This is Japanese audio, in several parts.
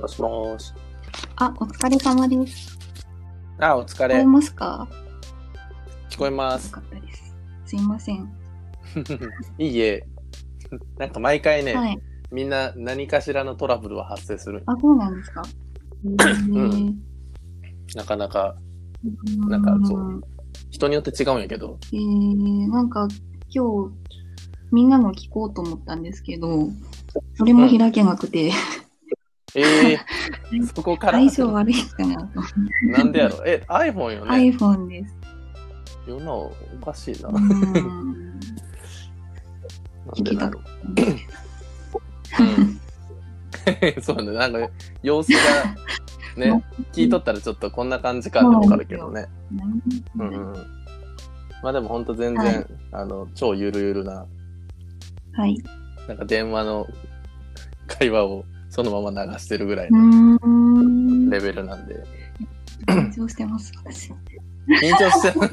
もしもーし。あ、お疲れ様です。あ、お疲れ聞こえ。ますか？聞こえます。よかったです。すいません。いいえ。なんか毎回ね、はい。みんな何かしらのトラブルは発生する。あ、そうなんですか？へーなかなかなんかそう人によって違うんやけど。えー、なんか今日、みんなの聞こうと思ったんですけど、それも開けなくて、ええ そこから。相性悪いかなと。なんでやろえ、iPhone よね？iPhone です。世のおかしいな。うなんん。でだろう。うん、そうね、なんか様子がね、聞いとったらちょっとこんな感じかってわかるけどね。うんうん。まあでも本当全然、はいあの、超ゆるゆるな、はい。なんか電話の会話をそのまま流してるぐらいのん。レベルなんで。緊張してます、私。緊張してる。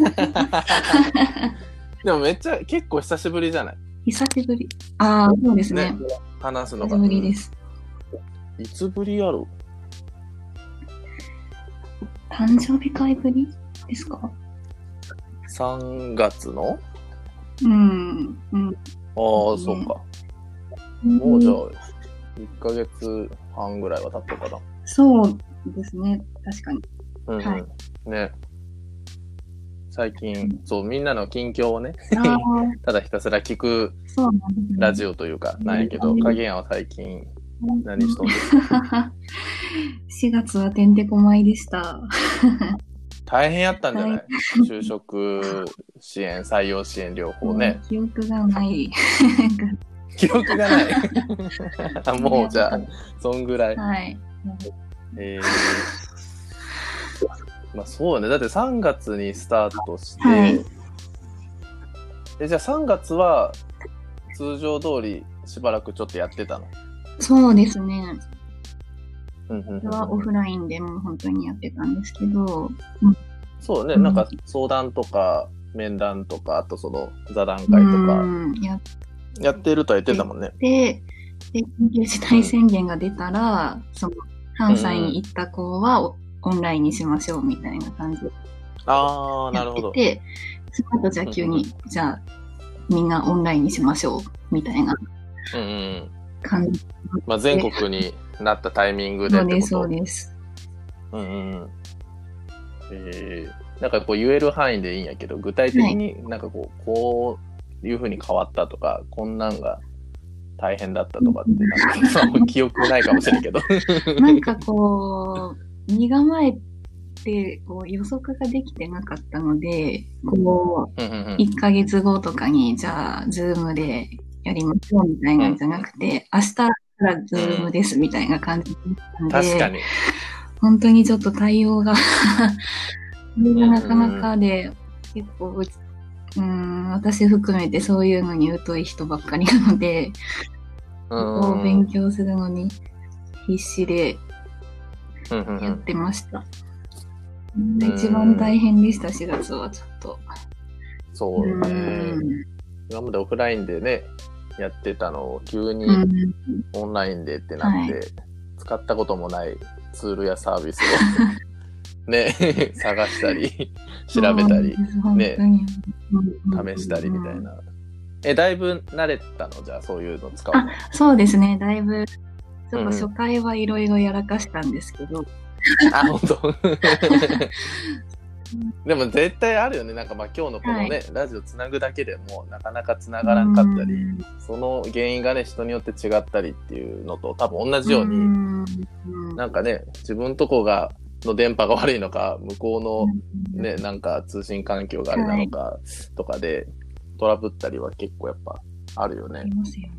でもめっちゃ結構久しぶりじゃない？久しぶり。ああ、そうですね。話すのが。久しぶりです。いつぶりやろ誕生日会ぶりですか ?3 月の？うん。うん。ああ、そうか。もうじゃあ、1ヶ月半ぐらいは経ったかな。そうですね。確かに。うん、うんはいね。最近、そう、みんなの近況をね、ただひたすら聞く。ラジオというか、なんやけど、うん影山は最近何しとんですか4月はてんてこまいでした。大変やったんじゃない、はい就職支援、採用支援両方ね。記憶がない。記憶がない。あもうじゃあ、そんぐらい。はい。えー、まあそうね。だって3月にスタートして、はいえじゃあ3月は通常通りしばらくちょっとやってたの？そうですね。うんうんうんそれはオフラインでもう本当にやってたんですけど、そうね。うんなんか相談とか面談とか、あとその座談会とうかんやっやってるとは言ってたもんね。て、で、緊急事態宣言が出たら、その、関西に行った子はオオンラインにしましょうみたいな感じでああ、なやるほど。ってて、その後じゃあ急に、じゃあみんなオンラインにしましょうみたいなうんうん。感じまあ全国になったタイミングでそうです、そうです。うんうんうん。えー、なんかこう言える範囲でいいんやけど、具体的になんかこう、こういうふうに変わったとか、こんなんが大変だったとかって、なんか記憶ないかもしれんけど。なんかこう、身構えてこう予測ができてなかったので、こう、うんうんうん1ヶ月後とかに、じゃあ、ズームでやりましょうみたいなんじゃなくて、明日からズームですみたいな感じだったんで、確かに。本当にちょっと対応が、それがなかなかで、結構うん、私含めてそういうのに疎い人ばっかりなので、うん。こう勉強するのに必死でうんうんうん。やってました。ん。一番大変でした、4月はちょっと。そうよね。うん。今までオフラインでね、やってたのを急にうん。オンラインでってなって、は使ったこともないツールやサービスをね、探したり、調べたり、ね試したりみたい。な。え、だいぶ慣れたの？じゃあそういうの使うの？そうですね、だいぶ、ちょっうんと初回はいろいろやらかしたんですけど、あ、本当？でも絶対あるよね。なんかまあ今日のこのね、ラジオつなぐだけでもなかなかつながらんかったり、うんその原因がね、人によって違ったりっていうのと多分同じように、んなんかね、自分とこが、の電波が悪いのか、向こうのね、なんか通信環境があれなのかとかで、トラブったりは結構やっぱあるよねあり。ますよね。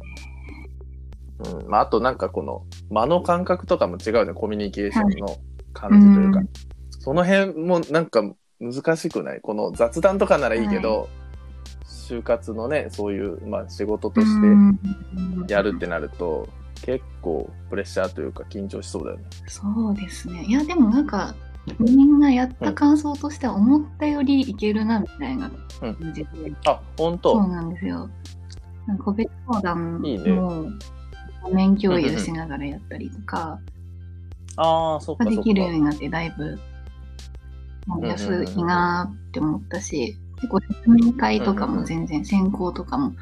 うん。まあ、あとなんかこの間の感覚とかも違うね、コミュニケーションの感じというか。うんその辺もなんか難しくない？この雑談とかならいいけど、就活のね、そういう、まあ仕事としてやるってなると、結構プレッシャーというか緊張しそうだよね。そうですね。いや、でもなんか、みんなやった感想としては思ったよりいけるなみたいな感じで、あ、本そう当なんですよ。なんか個別相談も画面共有しながらやったりとか、ああ、そっかそっか。ができるようになって、だいぶ、安いなーって思ったし、結構説明会とかも全然、選考とかも、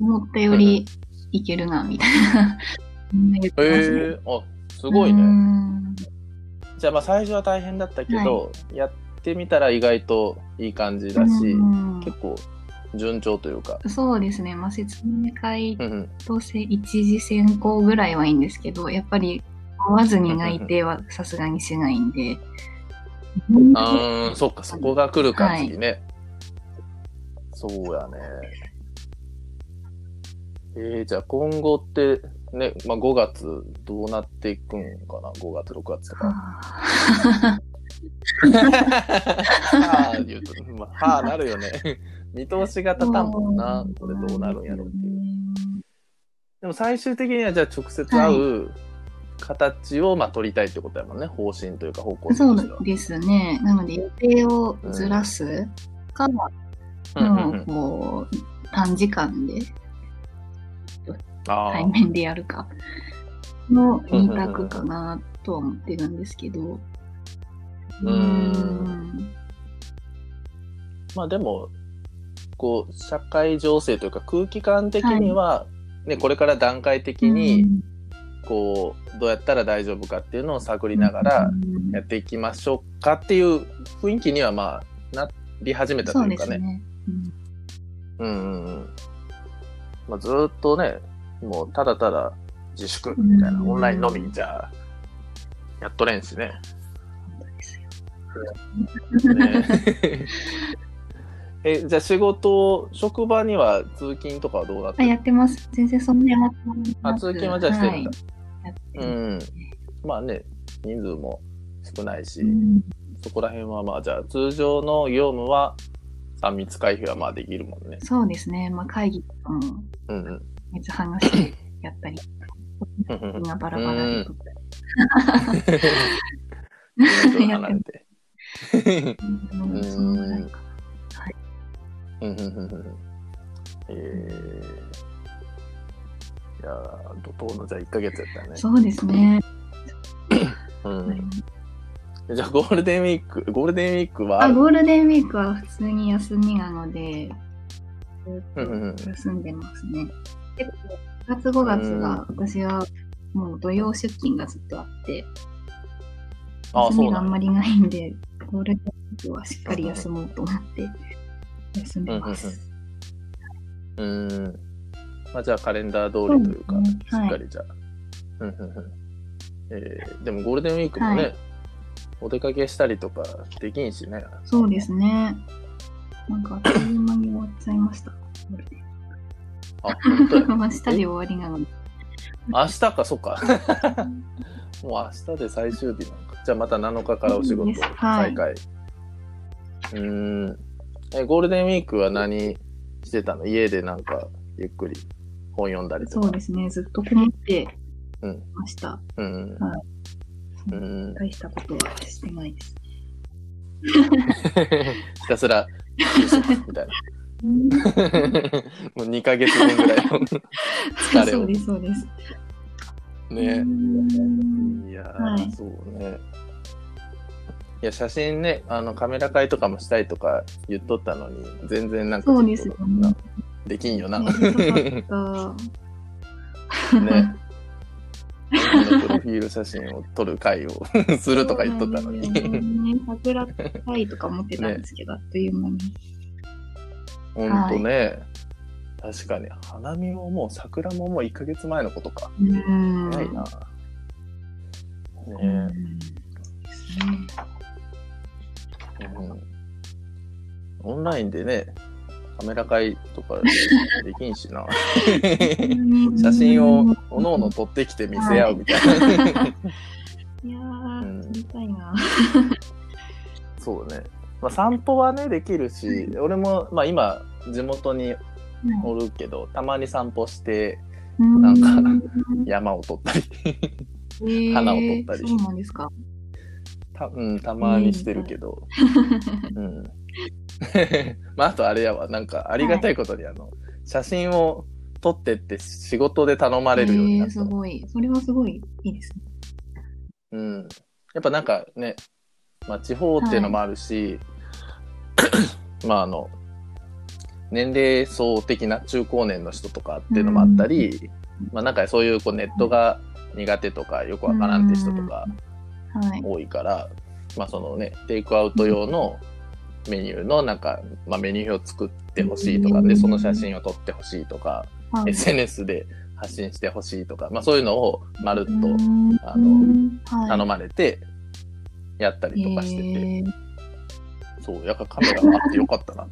思ったよりいけるな、みたいな。みんな言ってえ。ー、あ、すごいうね。んじゃあまあ最初は大変だったけど、やってみたら意外といい感じだし、うん結構順調というか。そうですね、まあ、説明会うんうんとせ一次選考ぐらいはいいんですけど、やっぱり会わずに内定はさすがにしないんで。あーそっか、そこが来るか、次ね。そうやね。えー、じゃあ今後って、ね、まあ5月どうなっていくんかな ?5 月、6月とか。ははあ、言うと、まあ、はあなるよね。見通しが立たんもんな。これどうなるんやろっていう。でも最終的にはじゃあ直接会う形をまあ取りたいってことやもんね。方針というか方向性そう。ですね。なので予定をずらすか、うんうんもううんこう短時間であ対面でやるかの二択かなとは思ってるんですけど。うーんまあでも、こう、社会情勢というか空気感的には、ね、これから段階的に、こう、どうやったら大丈夫かっていうのを探りながらやっていきましょうかっていう雰囲気にはまあ、なり始めたというかね。ですね。うんうんうんうん。まあずーっとね、もうただただ自粛みたいな、うんオンラインのみじゃ、やっとれんすよねえ、じゃあ仕事、職場には通勤とかはどうなってあ、るやってます。全然そんなやあ、通勤はじゃあしてるんだ。やってるうん。まあね、人数も少ないし、うんそこら辺はまあじゃあ通常の業務は3密回避はまあできるもんね。そうですね。まあ会議とかもうんうん。水話してやったり、うん。うんみんなバラバラで。撮ってれて。うん。そのぐらいやー、怒涛のじゃあ1ヶ月やったよね。そうですね。うん。じゃあゴールデンウィーク、ゴールデンウィークはあ、ゴールデンウィークは普通に休みなので、ずっと休ん。でますね。結構、4月5月が私はもう土曜出勤がずっとあって、あ休みがあんまり。りないんで、ゴールデンウィークはしっかり休もうと思って休んでます。うん。まあじゃあカレンダー通りというか、そうねしっかりじゃあ。うんうんうんえーでもゴールデンウィークもね、はいお出かけしたりとかできんしね。そうですね。なんかあっという間に終わっちゃいました。あ、本当や。明日で終わりなので。明日か、そっか。もう明日で最終日なのか。じゃあまた7日からお仕事再開。うーん。え、ゴールデンウィークは何してたの？家でなんかゆっくり本読んだりとか。そうですね。ずっとこもってうんました。うん。はうん。大したことはしてないです。ひたすら、みたいな。もう2ヶ月分ぐらいの疲れを そうです、そうです。ねう。んいやー、はいそうね。いや、写真ね、あの、カメラ会とかもしたいとか言っとったのに、全然なんかそうですよねなできんよな。ね。プロフィール写真を撮る会を するとか言っとったのに。ね。桜会とか思ってたんですけど、あっという間に。ほんとね。確かに、花見ももう桜ももう1ヶ月前のことか。うん。早いな。うんねですねうんオンラインでね、カメラ会とかできんしな。写真をおのおの撮ってきて見せ合うみたいな。いやうんー、撮りたいな。そうね。まあ、散歩はね、できるし、俺も、まあ今、地元におるけど、たまに散歩してなんか山を撮ったり、花を撮ったりそうなんですか。た,、うん、たまにしてるけど。うん。まあ、あとあれやわ、なんかありがたいことに、あの、写真を撮ってって仕事で頼まれるようになった。えーすごい。それはすごいいいですね。うん。やっぱなんかね、まあ地方っていうのもあるし、まああの、年齢層的な中高年の人とかっていうのもあったり、まあなんかそういうこうネットが苦手とかよくわからんって人とかはい。多いから、まあそのね、テイクアウト用のメニューのなんか、まあメニュー表を作ってほしいとか、で、その写真を撮ってほしいとか、はい。SNS で発信してほしいとか、まあそういうのをまるっとあのの頼まれてやったりとかしてて、へー。そう、やっぱカメラがあってよかったなと。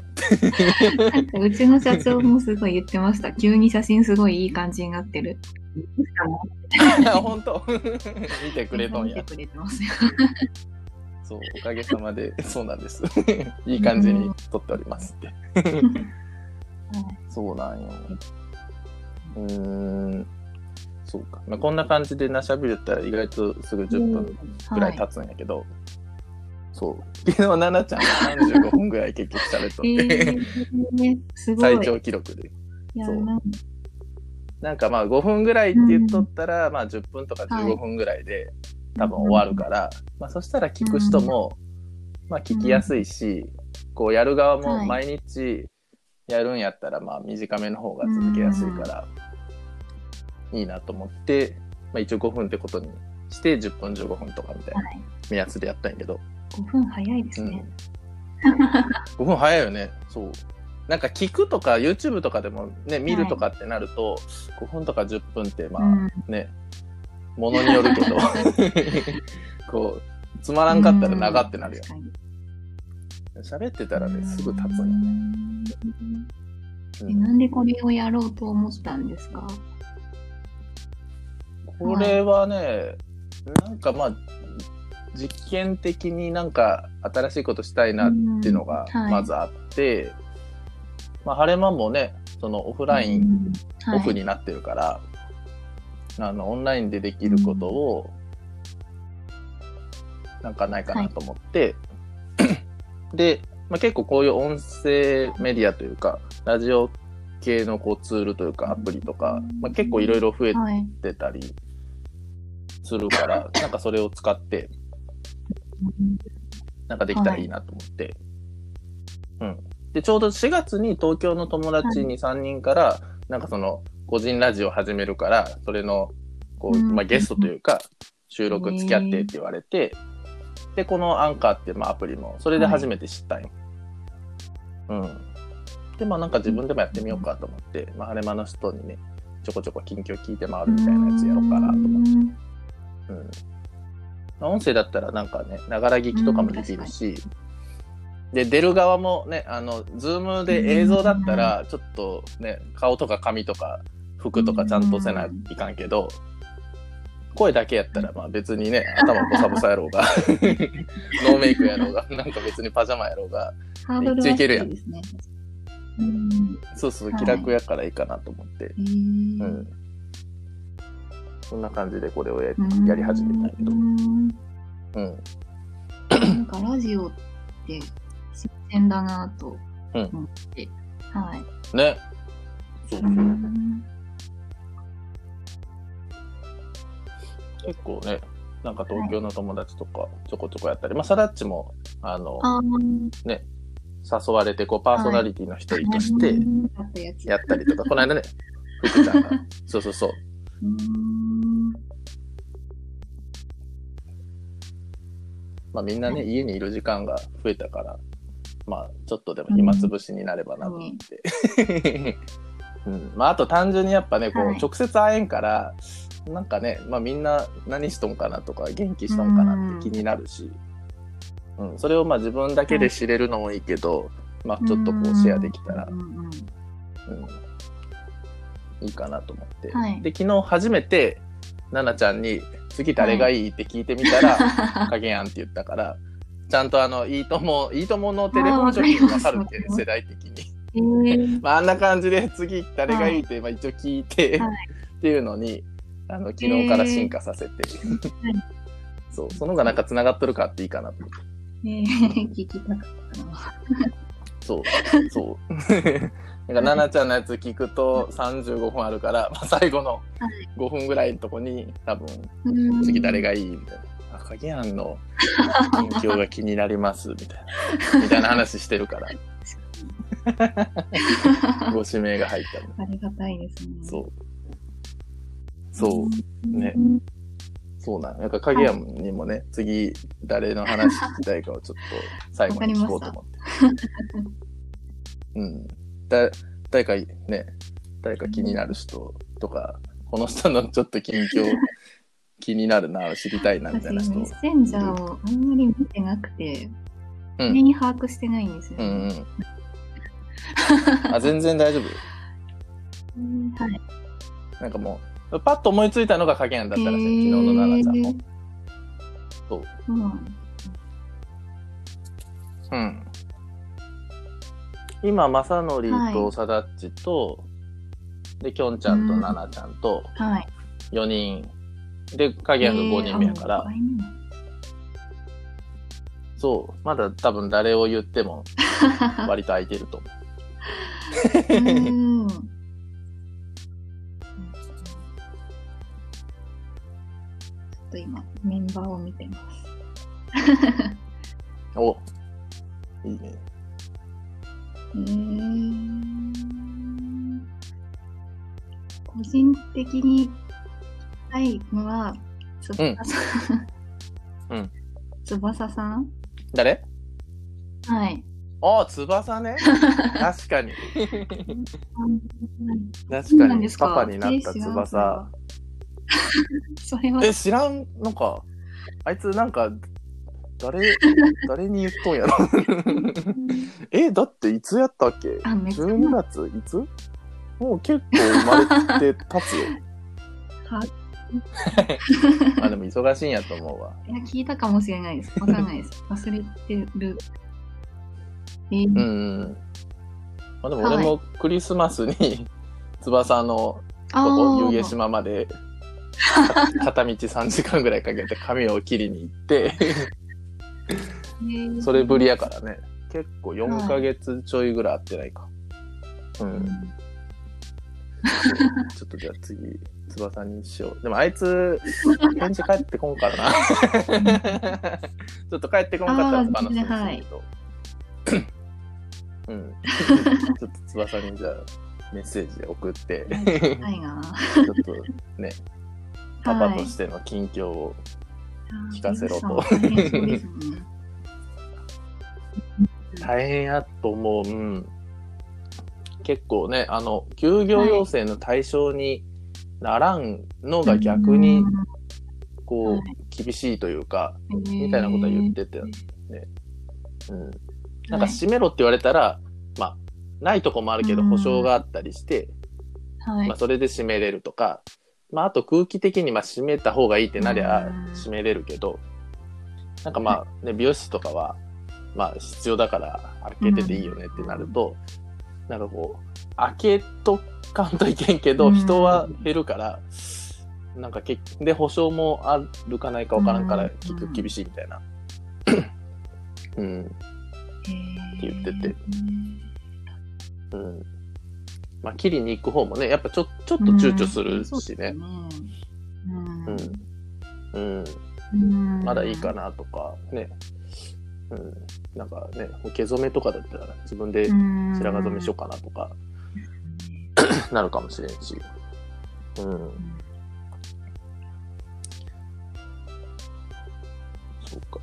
なんかうちの社長もすごい言ってました。急に写真すごいいい感じになってる。本当 見てくれとんや見て。くれてますよ。そう、おかげさまで、そうなんです。いい感じに撮っておりますって。そうなんよ。うーん。そうか。まあ、こんな感じでなしゃべるったら意外とすぐ10分ぐらい経つんやけど、そう。昨日、奈々ちゃんが35分ぐらい結局喋っとえって、ー、すごい。最長記録で。そう。なんなんかまあ5分ぐらいって言っとったら、まあ10分とか15分ぐらいで多分終わるから、まあそしたら聞く人も、まあ聞きやすいし、こうやる側もはい。毎日やるんやったらまあ短めの方が続けやすいから、いいなと思って、まあ一応5分ってことにして10分15分とかみたいなはい。目安でやったんやけど、5分早いですね。5分早いよね。そう。なんか聞くとか YouTube とかでもね、見るとかってなると、5分とか10分ってまあ、うんね、ものによるけど、こう、つまらんかったら長ってなるよ。確かに喋ってたらね、すぐ経つんよね。うんえなんでこれをやろうと思ったんですか？これはね、なんかまあ、実験的になんか新しいことしたいなっていうのがうんはいまずあって、まあ、晴れ間もね、そのオフライン、オフに。になってるから、あの、オンラインでできることを、なんかないかなと思って、で、まあ、結構こういう音声メディアというか、ラジオ系のこうツールというかアプリとか、まあ、結構いろいろ増えはい。てたりするから、なんかそれを使って、なんかできたらいいなと思って。うん。で、ちょうど4月に東京の友達2、3人から、なんかその、個人ラジオ始めるから、それの、こう、うんまあ、ゲストというか、収録付き合ってって言われて、で、このアンカーって、まあ、アプリも、それで初めて知ったんよ。うん。で、まあ、なんか自分でもやってみようかと思って、まあ、晴れ間の人にね、ちょこちょこ近況聞いて回るみたいなやつやろうかなと思って。うん。まあ音声だったらなんかね、ながら聞きとかもできるし、で、出る側もね、あの、ズームで映像だったら、ちょっとね、顔とか髪とか服とかちゃんとせないかんけど、声だけやったら、まあ別にね、頭ボサボサやろうが、ノーメイクやろうが、なんか別にパジャマやろうが、めっちゃいけるやん。そうそう、はい気楽やからいいかなと思って、うん。そんな感じでこれをやうん。やり始めたけど、うん。うん。なんかラジオって新鮮だなと思って。はい。ね。そう。そう。うん。結構ね、なんか東京の友達とかちょこちょこやったり、まあ、サラッチも、あの、あー。誘われて、こう、パーソナリティの一人として やったりとか、この間ね、福ちゃんが、そうそうそう、うんまあみんなね、家にいる時間が増えたから、まあちょっとでも暇つぶしになればなと思って。うん、まああと単純にやっぱね、こう、はい。直接会えんから、なんかね、まあみんな何しとんかなとか、元気しとんかなって気になるし、うん、それをまあ自分だけで知れるのもいいけど、まあちょっとこうシェアできたら。う、ん。うん。うん、いいかなと思って。はいで、昨日初めて、奈々ちゃんに、次誰がいいって聞いてみたら、影やんって言ったから、ちゃんとあの、いいとも、いいとものテレフォンショップわかるけあーわかります世代的に。えー まあ、あんな感じで次誰がいいって、まあ一応聞いて、はいっていうのに、あの、昨日から進化させて、そう、その方がなんか繋がっとるかっていいかなと思って。えー聞きたかったな。そう、そう。なんか、奈々ちゃんのやつ聞くと35分あるから、まあ、最後の5分ぐらいのとこに、多分、うん次誰がいいみたいな影庵の？近況が気になります、みたいな。みたいな話してるから。ご指名が入ったの。ありがたいですね。そう。そう。ね。そうなん。なんか影山にもね、次誰の話聞きたいかをちょっと最後に聞こうと思って。うん。だ、誰かね、誰か気になる人とか、この人のちょっと近況 気になるな、知りたいなみたいな私、人。メッセンジャーをあんまり見てなくて、うん上に把握してないんですよ、うんうね。ん。あ、全然大丈夫？うんはい。なんかもう、パッと思いついたのが影山だったらしい、昨日の奈々ちゃんも。そう。うん。うん。今、正則とさだっちと、で、きょんちゃんとうん奈々ちゃんとはい。4人、で、影山が5人目やから、えーそう、まだ多分誰を言っても 割と空いてると思う。うん。ちょっと今、メンバーを見てます。おいいね。えー、個人的に聞いのは、翼さん。うん翼さん誰？はい。ああ、翼ね。確かに。確かにパパになった翼。それは、え、知らんのか。あいつなんか、誰、誰に言っとんやろ。え、だっていつやったっけ？あ、めっちゃ ?12 月？いつ？もう結構生まれて経つよ。は あ、でも忙しいんやと思うわ。いや聞いたかもしれないです。わかんないです。忘れてる。えーうんうん。まあ、でも俺もクリスマスに、翼のとこ、ー湯気島まで、片道3時間ぐらいかけて髪を切りに行って、えーそれぶりやからね。結構4ヶ月ちょいぐらい会ってないか。うん。ちょっとじゃあ次、翼にしよう。でもあいつ、返事帰ってこんからな。ちょっと帰ってこんかったらあー他の人にすはいると。うん。ちょっと翼にじゃあメッセージ送って、ないな。ちょっとね、パパとしての近況を。聞かせろとはい大変やと思う。うん。結構ね、あの、休業要請の対象にならんのが逆に、こう、はい厳しいというか、みみたいなことは言ってて、ね。うん。なんか閉めろって言われたら、まあ、ないとこもあるけど、うん保証があったりして、はいまあ、それで閉めれるとか、まあ、あと空気的に、まあ、閉めた方がいいってなりゃうん、閉めれるけど、なんかまあ、ね、美容室とかは、まあ、必要だから、開けてていいよねってなると、なんかこう、開けとかんといけんけど、うん人は減るから、なんかけ、で、保証もあるかないかわからんからうん、結局厳しいみたいな。うん。って言っててうん。まあ、切りに行く方もね、やっぱちょちょっと躊躇するしね。うん。うん。うんまだいいかなとか、ね。うん。なんかね、毛染めとかだったら自分で白髪染めしようかなとか、なるかもしれんし。うん。そうか。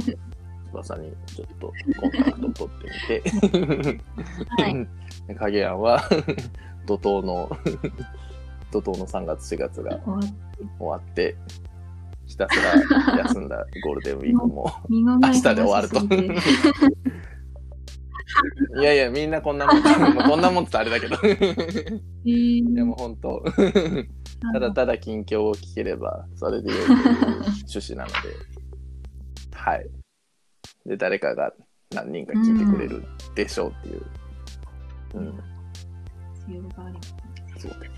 じゃあ、翼にちょっとコンタクト取ってみて。はい影山は怒涛の怒涛の3月4月が終わっ終わってひたすら休んだゴールデンウィークも明日で終わると。いやいやみんなこんなもん こんなもんってあれだけど。えー。でも本当。ただただ近況を聞ければそれでよいという趣旨なので。はい。で誰かが何人か聞いてくれるでしょうっていう。うん。うか。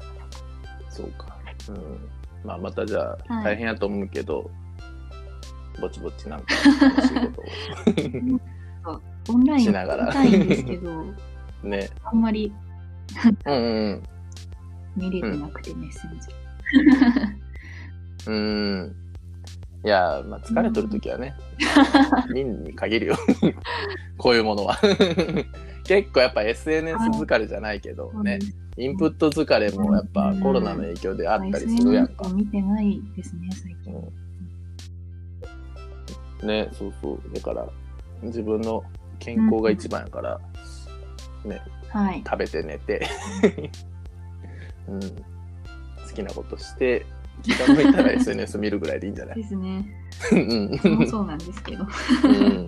そうか。うん。まあ、またじゃあ、はい大変やと思うけど、ぼちぼちなんか 楽しいことオンラインしながら見たいんですけど、を。ね。あんまりうんうん見れてなくて、メッセンジうん。うん。いや、まあ、疲れとるときはね、見んに限るよ。こういうものは。結構やっぱ SNS 疲れじゃないけどね、インプット疲れもやっぱコロナの影響であったりするやんか。見てないですね、最近。うん、ね、そうそう。だから、自分の健康が一番やから、ね、はい。食べて寝て、うん、好きなことして、気が向いたら SNS 見るぐらいでいいんじゃない？ですね。うんそうなんですけど。はうん、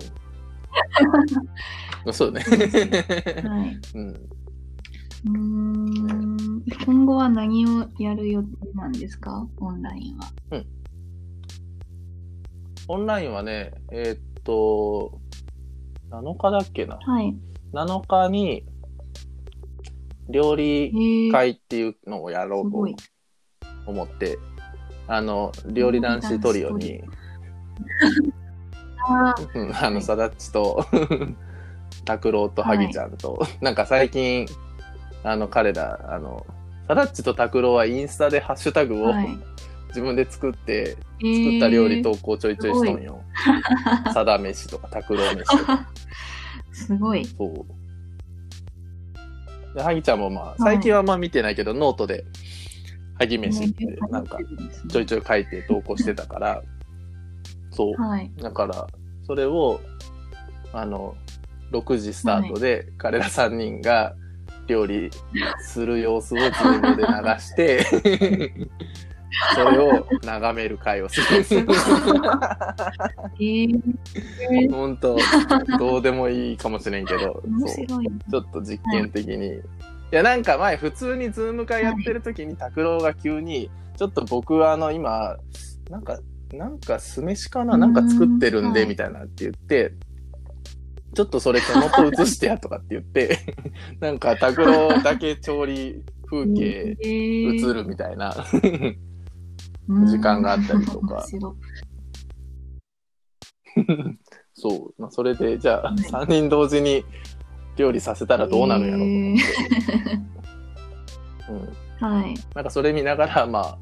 そうね。い。うん、うーん。今後は何をやる予定なんですか？オンラインは。オンラインはね、えーっと、7日だっけな？はい。7日に料理。会っていうのをやろうと。思って、あの、料理男子トリオに、あの、さだっちと、拓郎とはぎちゃんと、なんか最近、あの、彼ら、あの、さだっちと拓郎はインスタでハッシュタグをはい。自分で作って、作作った料理投稿ちょいちょいしとんよ。さだ飯とか拓郎飯とか。すごい。そう。で、はぎちゃんもまあ、い最近はまあ見てないけど、ノートで、はぎ飯って、なんか、ちょいちょい書いて投稿してたから、そう。はい。だから、それを、あの、6時スタートで、彼ら3人が料理する様子をズームで流して、それを眺める会をする。えー、本当どうでもいいかもしれんけど、そう。ちょっと実験的に。いや、なんか前、普通にズーム会やってる時に、拓郎が急に、ちょっと僕はあの、今、なんか、なんか酢飯かななんか作ってるんで、うんみたいなって言って、ちょっとそれ手元映してやとかって言って、なんか拓郎だけ調理風景映映るみたいな。時間があったりとか そう。まあ、それで、じゃあ、はい3人同時に料理させたらどうなるんやろうと思って。うん。はい。なんかそれ見ながら、まあ、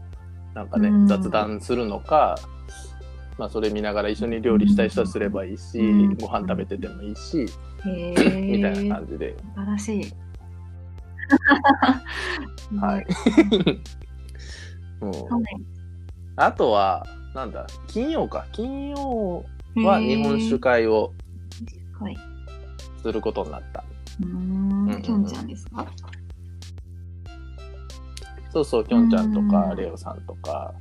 なんかね、うん雑談するのか、まあそれ見ながら一緒に料理したい人はすればいいし、うんご飯食べててもいいし、へみたいえ。な感じで。素晴らしい。はい。うんはい。あとは、なんだ、金曜か。金曜は日本酒会をはい。することになった。うん。きょんちゃんですか？そうそう、きょんちゃんとか、うんレオさんとか、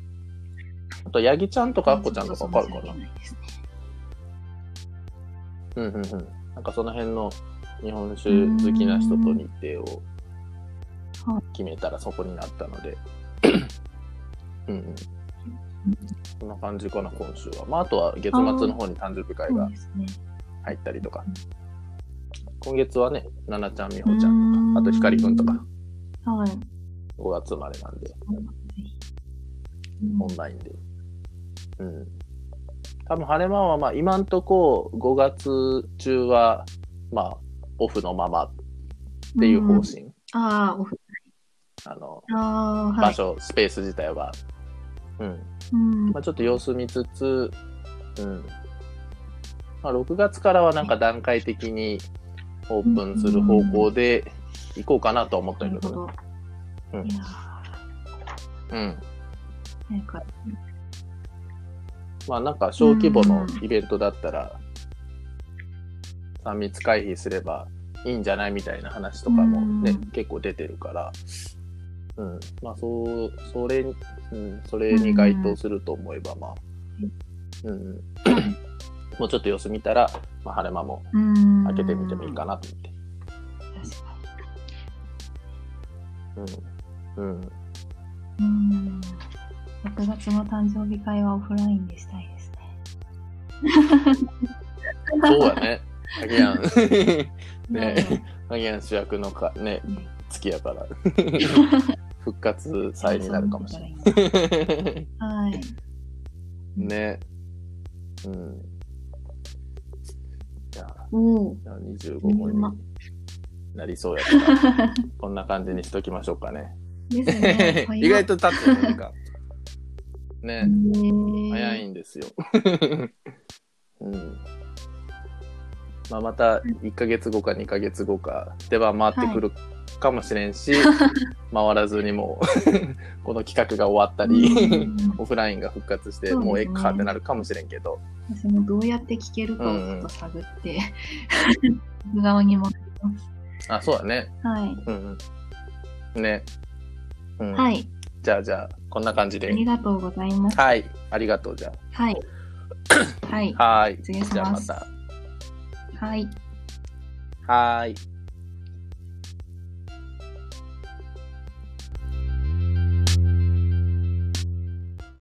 あと、ヤギちゃんとかアッコちゃんとかわかるかな？うんうんうん。なんかその辺の日本酒好きな人と日程をはい決めたらそこになったので。うんうん。そんな感じかな、今週は。まあ、あとは月末の方に誕生日会が。入ったりとかうん。今月はね、ななちゃん、みほちゃんとか、あとひかりくんとか、はい。5月生まれなんで、うんオンラインで。うん。多分、晴れ間は、まあ、今んとこ、5月中は、まあ、オフのままっていう方針。ああ、オフ。あの、ああ、はい。場所、スペース自体は。うん。うんまあ、ちょっと様子見つつ、うん。まあ、6月からはなんか段階的にオープンする方向で行こうかなとは思ったなんるけどね。ど。うんん。ーなんか、まあなんか小規模のイベントだったら、3密回避すればいいんじゃないみたいな話とかもね、うん結構出てるから、うん。まあそう、それに、うん、それに該当すると思えば、まあ、うん、うん。もうちょっと様子見たら、まあ晴れ間もうん。開けてみてもいいかなと思って。確かうん。うん。うん。6月の誕生日会はオフラインでしたいですね。そうやね。ハゲヤン。ねね。ハゲヤン主役のか、ね、ね月やから。復活祭になるかもしれない。はい。ね。うん。じゃあ、25本になりそうやから、こん。な感じにしときましょうかね。ですね。意外と経つよね、時間。ね、早早いんですよ。うん。まあ、また1ヶ月後か2ヶ月後か出番回ってくるかもしれんし、回らずにもう この企画が終わったり、オフラインが復活して、もうええかってなるかもしれんけど、私もどうやって聞けるかをちょっと探って、僕側にもあ、そうだね。はい。うんうん。ね。うん、はい。じゃあじゃあ、こんな感じであり。がとうございます。はい。ありがとう、じゃ はい。はい。あ。はーい。じゃあまた。はい。はーい。